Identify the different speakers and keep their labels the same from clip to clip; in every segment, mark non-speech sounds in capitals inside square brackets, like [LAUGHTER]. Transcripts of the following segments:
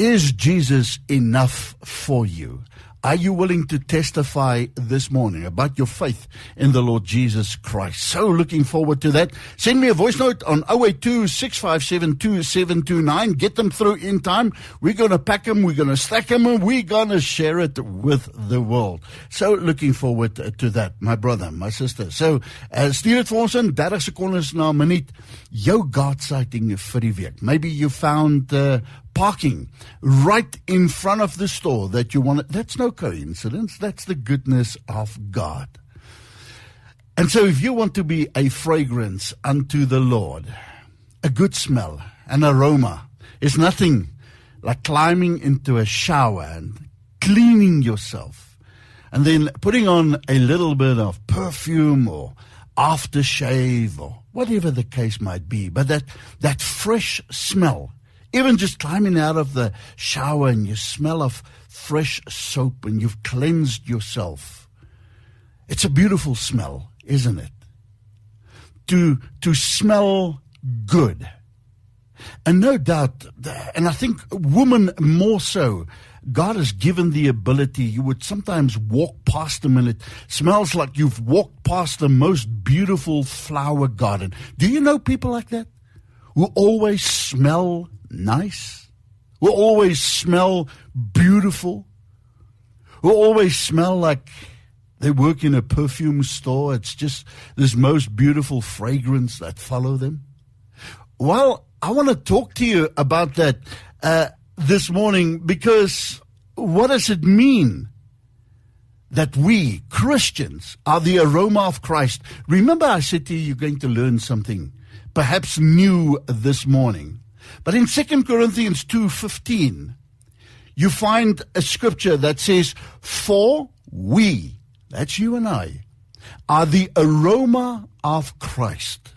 Speaker 1: Is Jesus enough for you? Are you willing to testify this morning about your faith in the Lord Jesus Christ? So looking forward to that. Send me a voice note on 082 657 Get them through in time. We're going to pack them, we're going to stack them, and we're going to share it with the world. So looking forward to that, my brother, my sister. So, uh, stuur dit vir ons in 30 sekondes jou God sighting vir die week. Maybe you found uh, parking right in front of the store that you want. That's no coincidence. That's the goodness of God. And so, if you want to be a fragrance unto the Lord, a good smell, an aroma, is nothing like climbing into a shower and cleaning yourself and then putting on a little bit of perfume or aftershave or whatever the case might be. But that, that fresh smell even just climbing out of the shower and you smell of fresh soap and you've cleansed yourself. It's a beautiful smell, isn't it? To, to smell good. And no doubt, and I think women more so, God has given the ability. You would sometimes walk past them and it smells like you've walked past the most beautiful flower garden. Do you know people like that? Who always smell nice, will always smell beautiful, will always smell like they work in a perfume store. It's just this most beautiful fragrance that follow them. Well, I want to talk to you about that uh, this morning because what does it mean that we Christians are the aroma of Christ? Remember, I said to you, you're going to learn something perhaps new this morning. But in 2 Corinthians 2:15, you find a scripture that says, "For we, that's you and I, are the aroma of Christ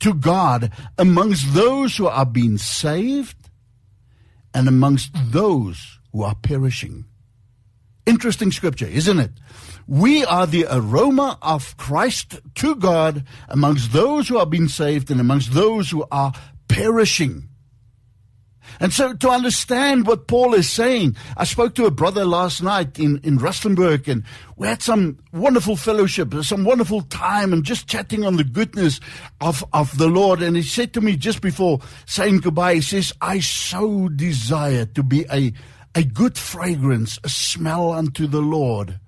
Speaker 1: to God amongst those who are being saved and amongst those who are perishing." Interesting scripture, isn't it? We are the aroma of Christ to God amongst those who are being saved and amongst those who are perishing. And so to understand what Paul is saying, I spoke to a brother last night in, in Rustenburg and we had some wonderful fellowship, some wonderful time and just chatting on the goodness of, of the Lord. And he said to me just before saying goodbye, he says, I so desire to be a, a good fragrance, a smell unto the Lord.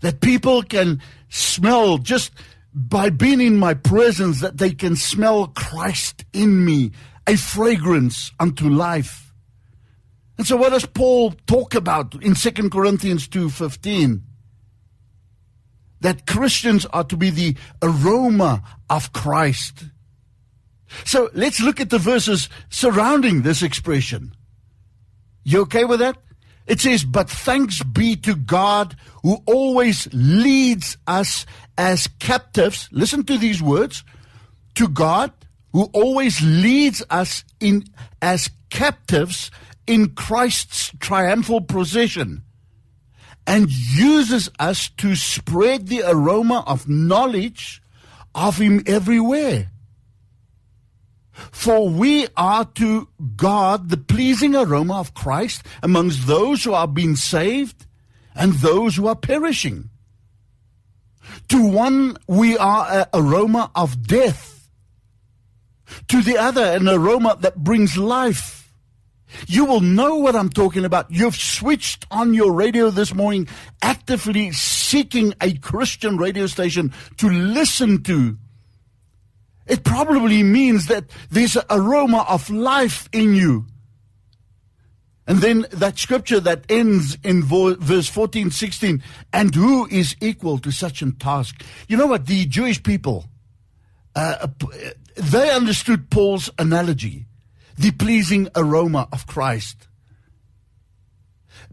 Speaker 1: That people can smell just by being in my presence that they can smell Christ in me, a fragrance unto life. And so what does Paul talk about in 2 Corinthians 2:15? That Christians are to be the aroma of Christ. So let's look at the verses surrounding this expression. You okay with that? It says, But thanks be to God who always leads us as captives. Listen to these words. To God who always leads us in as captives in Christ's triumphal procession and uses us to spread the aroma of knowledge of him everywhere. For we are to God the pleasing aroma of Christ amongst those who are being saved and those who are perishing. To one, we are an aroma of death. To the other, an aroma that brings life. You will know what I'm talking about. You've switched on your radio this morning, actively seeking a Christian radio station to listen to it probably means that there's an aroma of life in you. And then that scripture that ends in verse 14, 16, and who is equal to such a task? You know what? The Jewish people, uh, they understood Paul's analogy, the pleasing aroma of Christ.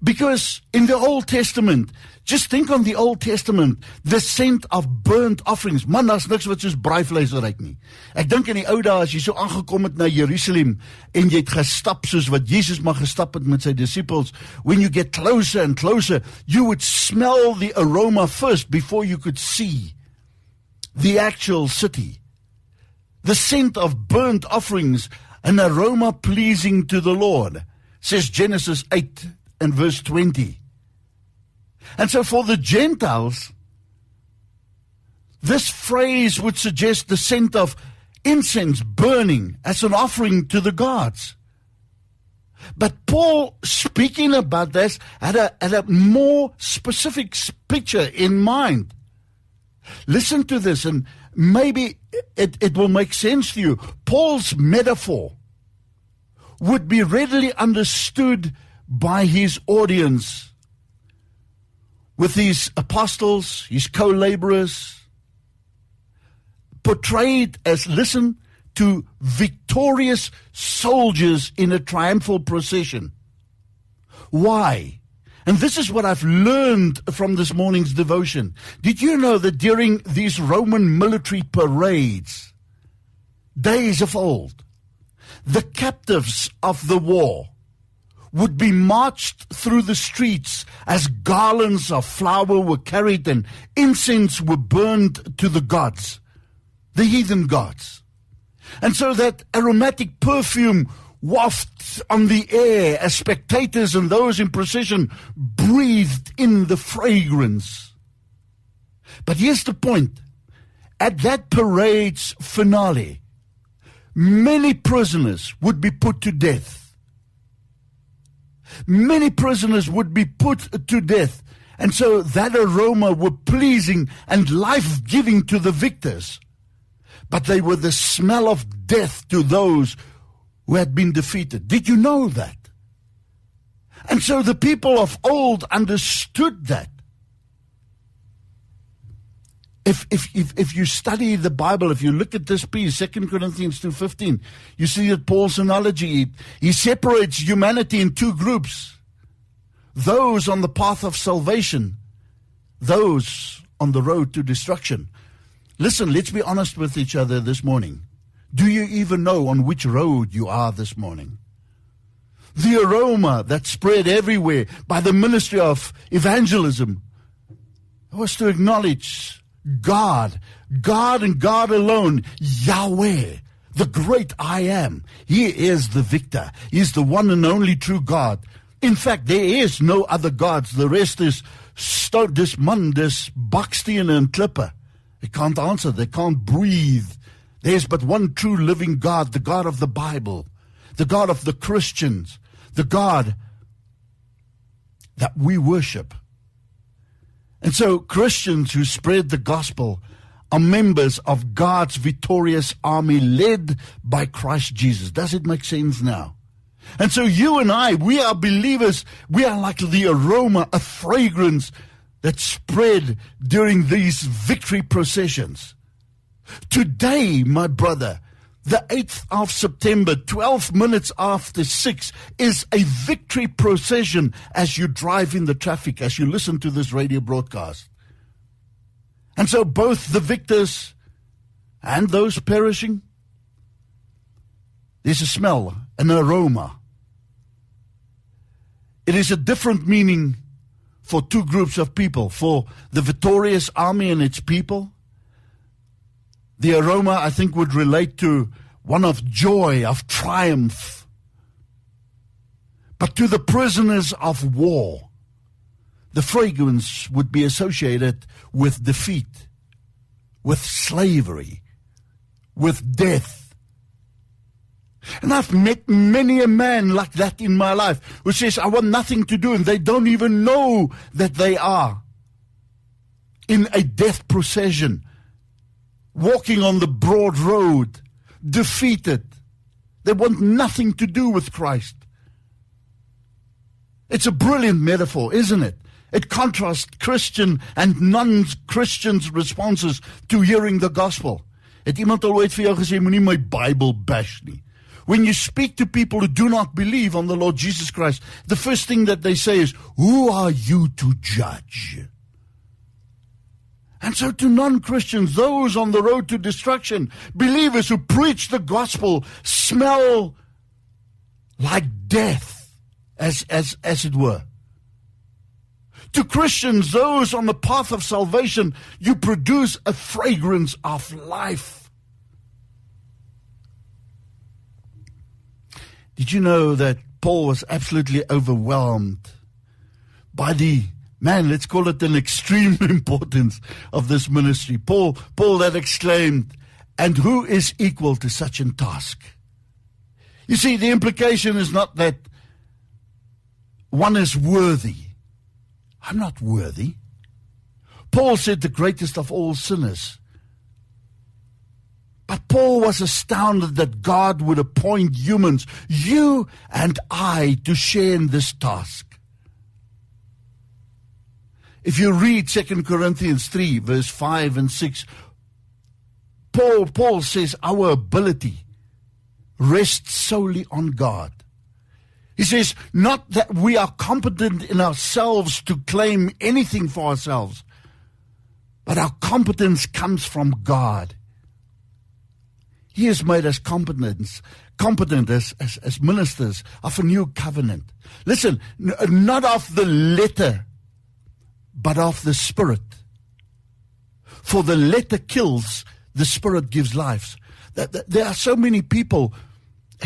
Speaker 1: Because in the Old Testament, just think on the Old Testament, the scent of burnt offerings. Man, daar's niks wat soos braaivleis ryk nie. Ek dink in die ou dae as jy so aangekom het na Jerusalem en jy het gestap soos wat Jesus maar gestap het met sy disippels, when you get closer and closer, you would smell the aroma first before you could see the actual city. The scent of burnt offerings, an aroma pleasing to the Lord. says Genesis 8 and verse 20. And so for the Gentiles, this phrase would suggest the scent of incense burning as an offering to the gods. But Paul, speaking about this, had a, had a more specific picture in mind. Listen to this, and maybe it, it will make sense to you. Paul's metaphor would be readily understood by his audience with his apostles, his co laborers, portrayed as, listen, to victorious soldiers in a triumphal procession. Why? And this is what I've learned from this morning's devotion. Did you know that during these Roman military parades, days of old, the captives of the war would be marched through the streets as garlands of flower were carried and incense were burned to the gods, the heathen gods. And so that aromatic perfume wafts on the air as spectators and those in procession breathed in the fragrance. But here's the point. At that parade's finale, many prisoners would be put to death. Many prisoners would be put to death. And so that aroma were pleasing and life giving to the victors but they were the smell of death to those who had been defeated. Did you know that? And so the people of old understood that. If, if, if, if you study the Bible, if you look at this piece, 2 Corinthians 2.15, you see that Paul's analogy, he, separates humanity in two groups. Those on the path of salvation, those on the road to destruction. Listen, let's be honest with each other this morning. Do you even know on which road you are this morning? The aroma that spread everywhere by the ministry of evangelism was to acknowledge God, God and God alone, Yahweh, the great I am. He is the victor. He is the one and only true God. In fact, there is no other gods. The rest is Stoke, this man, this Bucksteen and Clipper. They can't answer. They can't breathe. There's but one true living God, the God of the Bible, the God of the Christians, the God that we worship. And so Christians who spread the gospel are members of God's victorious army led by Christ Jesus. Does it make sense now? And so you and I, we are believers. We are like the aroma, a fragrance that spread during these victory processions. Today, my brother, the 8th of September, 12 minutes after 6, is a victory procession as you drive in the traffic, as you listen to this radio broadcast. And so both the victors and those perishing, there's a smell, an aroma. It is a different meaning for two groups of people for the victorious army and its people. The aroma, I think, would relate to one of joy, of triumph. But to the prisoners of war, the fragrance would be associated with defeat, with slavery, with death and I've met many a man like that in my life who says, I want nothing to do, and they don't even know that they are in a death procession, walking on the broad road, defeated. They want nothing to do with Christ. It's a brilliant metaphor, isn't it? It contrasts Christian and non-Christians' responses to hearing the gospel. Het iemand al my Bybel bash nie? When you speak to people who do not believe on the Lord Jesus Christ, the first thing that they say is, Who are you to judge? And so, to non Christians, those on the road to destruction, believers who preach the gospel smell like death, as, as, as it were. To Christians, those on the path of salvation, you produce a fragrance of life. Did you know that Paul was absolutely overwhelmed by the man, let's call it an extreme [LAUGHS] importance of this ministry. Paul, Paul that exclaimed, and who is equal to such a task? You see, the implication is not that one is worthy. I'm not worthy. Paul said the greatest of all sinners. But Paul was astounded that God would appoint humans, you and I, to share in this task. If you read 2 Corinthians 3, verse 5 and 6, Paul, Paul says our ability rests solely on God. He says, not that we are competent in ourselves to claim anything for ourselves, but our competence comes from God. He has made us competent, competent as, as, as ministers of a new covenant. Listen, n- not of the letter, but of the spirit. For the letter kills, the spirit gives life. There are so many people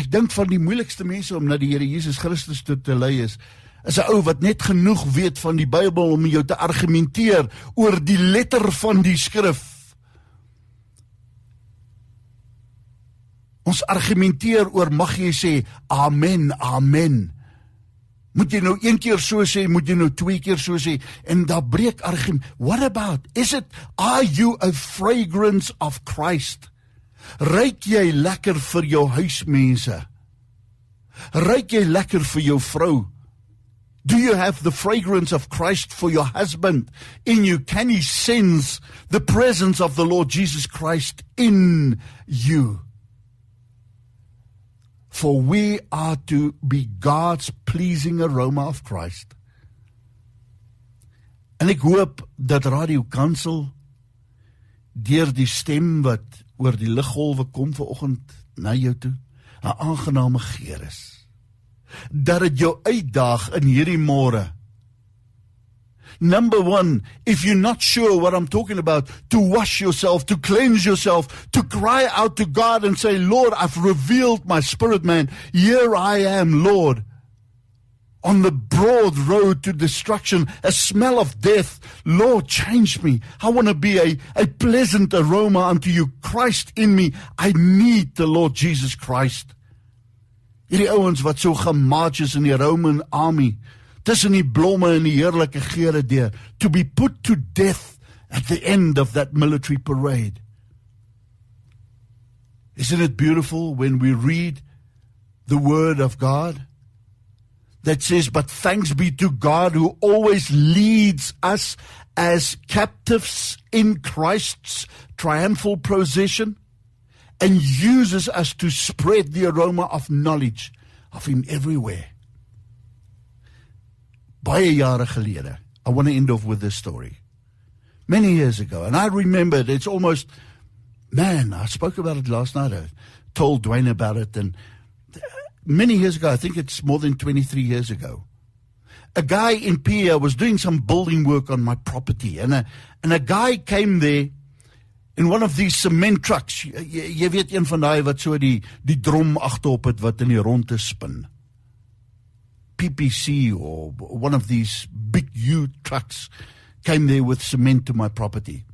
Speaker 1: Ek dink van die moeilikste mense om na die Here Jesus Christus toe te lei is is 'n ou wat net genoeg weet van die Bybel om jou te argumenteer oor die letter van die skrif. Ons argumenteer oor mag jy sê amen, amen. Moet jy nou een keer so sê, moet jy nou twee keer so sê en dan breek argument. What about? Is it are you a fragrance of Christ? Ryk jy lekker vir jou huismense? Ryk jy lekker vir jou vrou? Do you have the fragrance of Christ for your husband in you? Can he sense the presence of the Lord Jesus Christ in you? For we are to be God's pleasing aroma of Christ. En ek hoop dat Radio Kansel deur die stem wat oor die liggolwe kom ver oggend na jou toe 'n aangename geur is dat dit jou uitdaag in hierdie môre Number 1 if you're not sure what I'm talking about to wash yourself to cleanse yourself to cry out to God and say Lord I've revealed my spirit man here I am Lord on the broad road to destruction, a smell of death. Lord, change me. I want to be a, a pleasant aroma unto you. Christ in me. I need the Lord Jesus Christ. Hierdie ouens wat so gemarch is in die Roman army, tussen die blomme en die heerlike geure deur, to be put to death at the end of that military parade. Isn't it beautiful when we read the word of God? that says, But thanks be to God who always leads us as captives in Christ's triumphal procession and uses us to spread the aroma of knowledge of Him everywhere. Baie jare gelede, I want to end off with this story. Many years ago, and I remembered it's almost, man, I spoke about it last night. I told Dwayne about it, and many years ago, I think it's more than 23 years ago, a guy in Pia was doing some building work on my property, and a, and a guy came there in one of these cement trucks. Jy, jy weet een van daai wat so die die drom agterop het wat in die ronde spin. PPC or one of these big U trucks came there with cement to my property.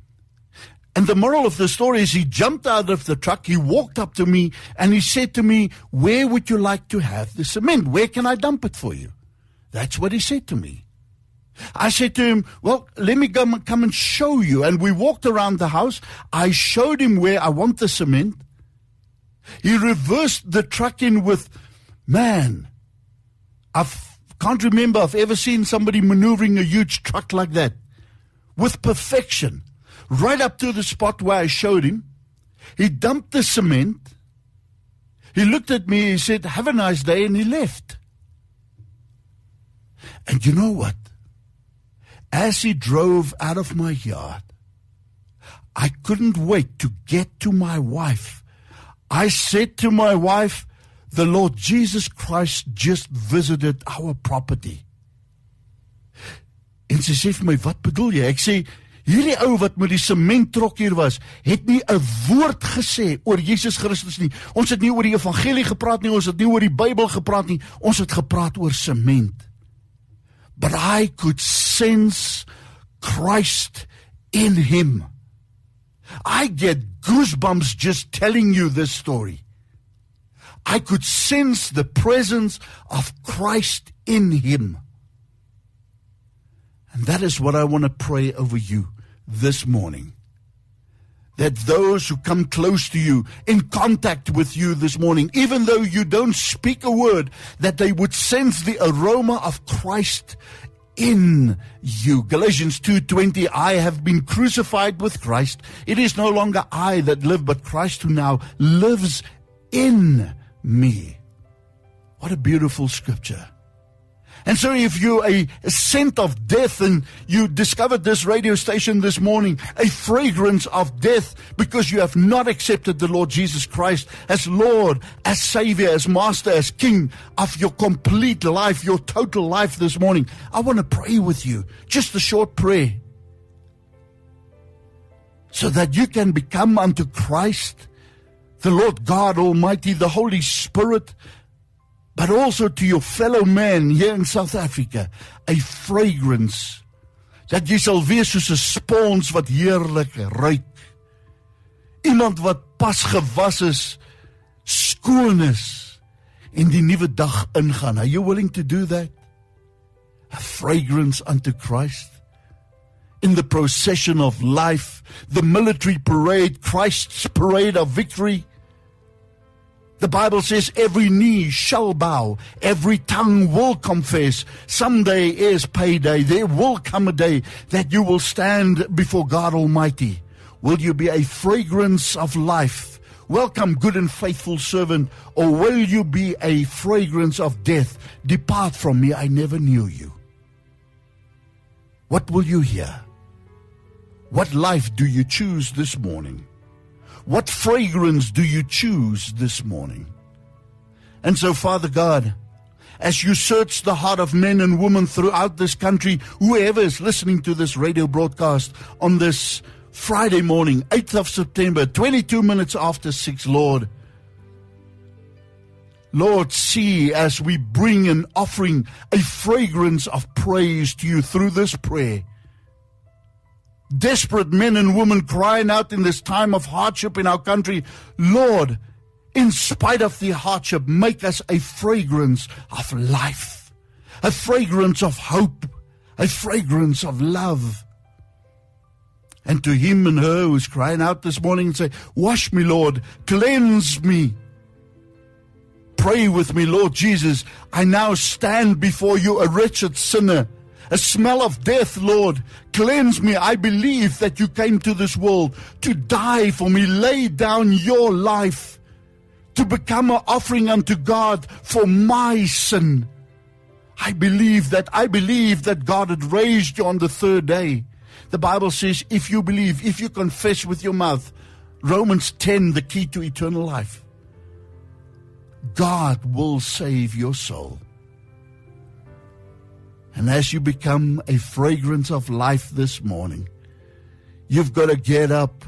Speaker 1: And the moral of the story is he jumped out of the truck, he walked up to me, and he said to me, Where would you like to have the cement? Where can I dump it for you? That's what he said to me. I said to him, Well, let me come, come and show you. And we walked around the house. I showed him where I want the cement. He reversed the truck in with, Man, I can't remember I've ever seen somebody maneuvering a huge truck like that with perfection right up to the spot where I showed him. He dumped the cement. He looked at me, he said, Have a nice day, and he left. And you know what? As he drove out of my yard, I couldn't wait to get to my wife. I said to my wife, The Lord Jesus Christ just visited our property. En sy sê vir my, "Wat bedoel jy?" Ek sê, Hierdie ou wat met die sementtrok hier was, het nie 'n woord gesê oor Jesus Christus nie. Ons het nie oor die evangelie gepraat nie, ons het nie oor die Bybel gepraat nie. Ons het gepraat oor sement. But I could sense Christ in him. I get goosebumps just telling you this story. I could sense the presence of Christ in him. And that is what I want to pray over you this morning. That those who come close to you, in contact with you this morning, even though you don't speak a word, that they would sense the aroma of Christ in you. Galatians 2:20 I have been crucified with Christ. It is no longer I that live but Christ who now lives in me. What a beautiful scripture. And so if you're a, a scent of death and you discovered this radio station this morning, a fragrance of death because you have not accepted the Lord Jesus Christ as Lord, as Savior, as Master, as King of your complete life, your total life this morning, I want to pray with you. Just a short prayer. So that you can become unto Christ, the Lord God Almighty, the Holy Spirit, but also to your fellow man here in South Africa, a fragrance dat jy sal wees soos 'n spons wat heerlik ruik. Iemand wat pas gewas is, skoon is en die nuwe dag ingaan. Are you willing to do that? A fragrance unto Christ in the procession of life, the military parade, Christ's parade of victory. The Bible says every knee shall bow, every tongue will confess. Someday is payday. There will come a day that you will stand before God Almighty. Will you be a fragrance of life? Welcome, good and faithful servant, or will you be a fragrance of death? Depart from me, I never knew you. What will you hear? What life do you choose this morning? What fragrance do you choose this morning? And so, Father God, as you search the heart of men and women throughout this country, whoever is listening to this radio broadcast on this Friday morning, 8th of September, 22 minutes after 6, Lord, Lord, see as we bring an offering, a fragrance of praise to you through this prayer desperate men and women crying out in this time of hardship in our country, Lord, in spite of the hardship, make us a fragrance of life, a fragrance of hope, a fragrance of love. And to him and her who's crying out this morning and say, Wash me, Lord, cleanse me. Pray with me, Lord Jesus. I now stand before you, a wretched sinner a smell of death, Lord. Cleanse me. I believe that you came to this world to die for me. Lay down your life to become an offering unto God for my sin. I believe that I believe that God had raised you on the third day. The Bible says if you believe, if you confess with your mouth, Romans 10, the key to eternal life, God will save your soul. And as you become a fragrance of life this morning, you've got to get up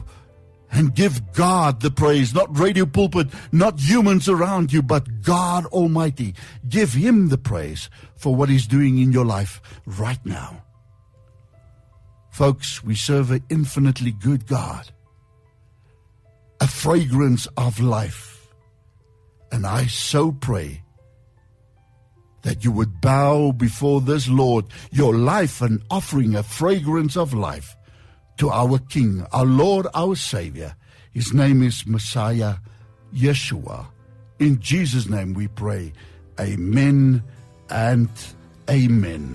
Speaker 1: and give God the praise, not radio pulpit, not humans around you, but God Almighty. Give Him the praise for what He's doing in your life right now. Folks, we serve an infinitely good God, a fragrance of life. And I so pray that you would bow before this Lord, your life an offering, a fragrance of life to our King, our Lord, our Savior. His name is Messiah Yeshua. In Jesus' name we pray. Amen and amen.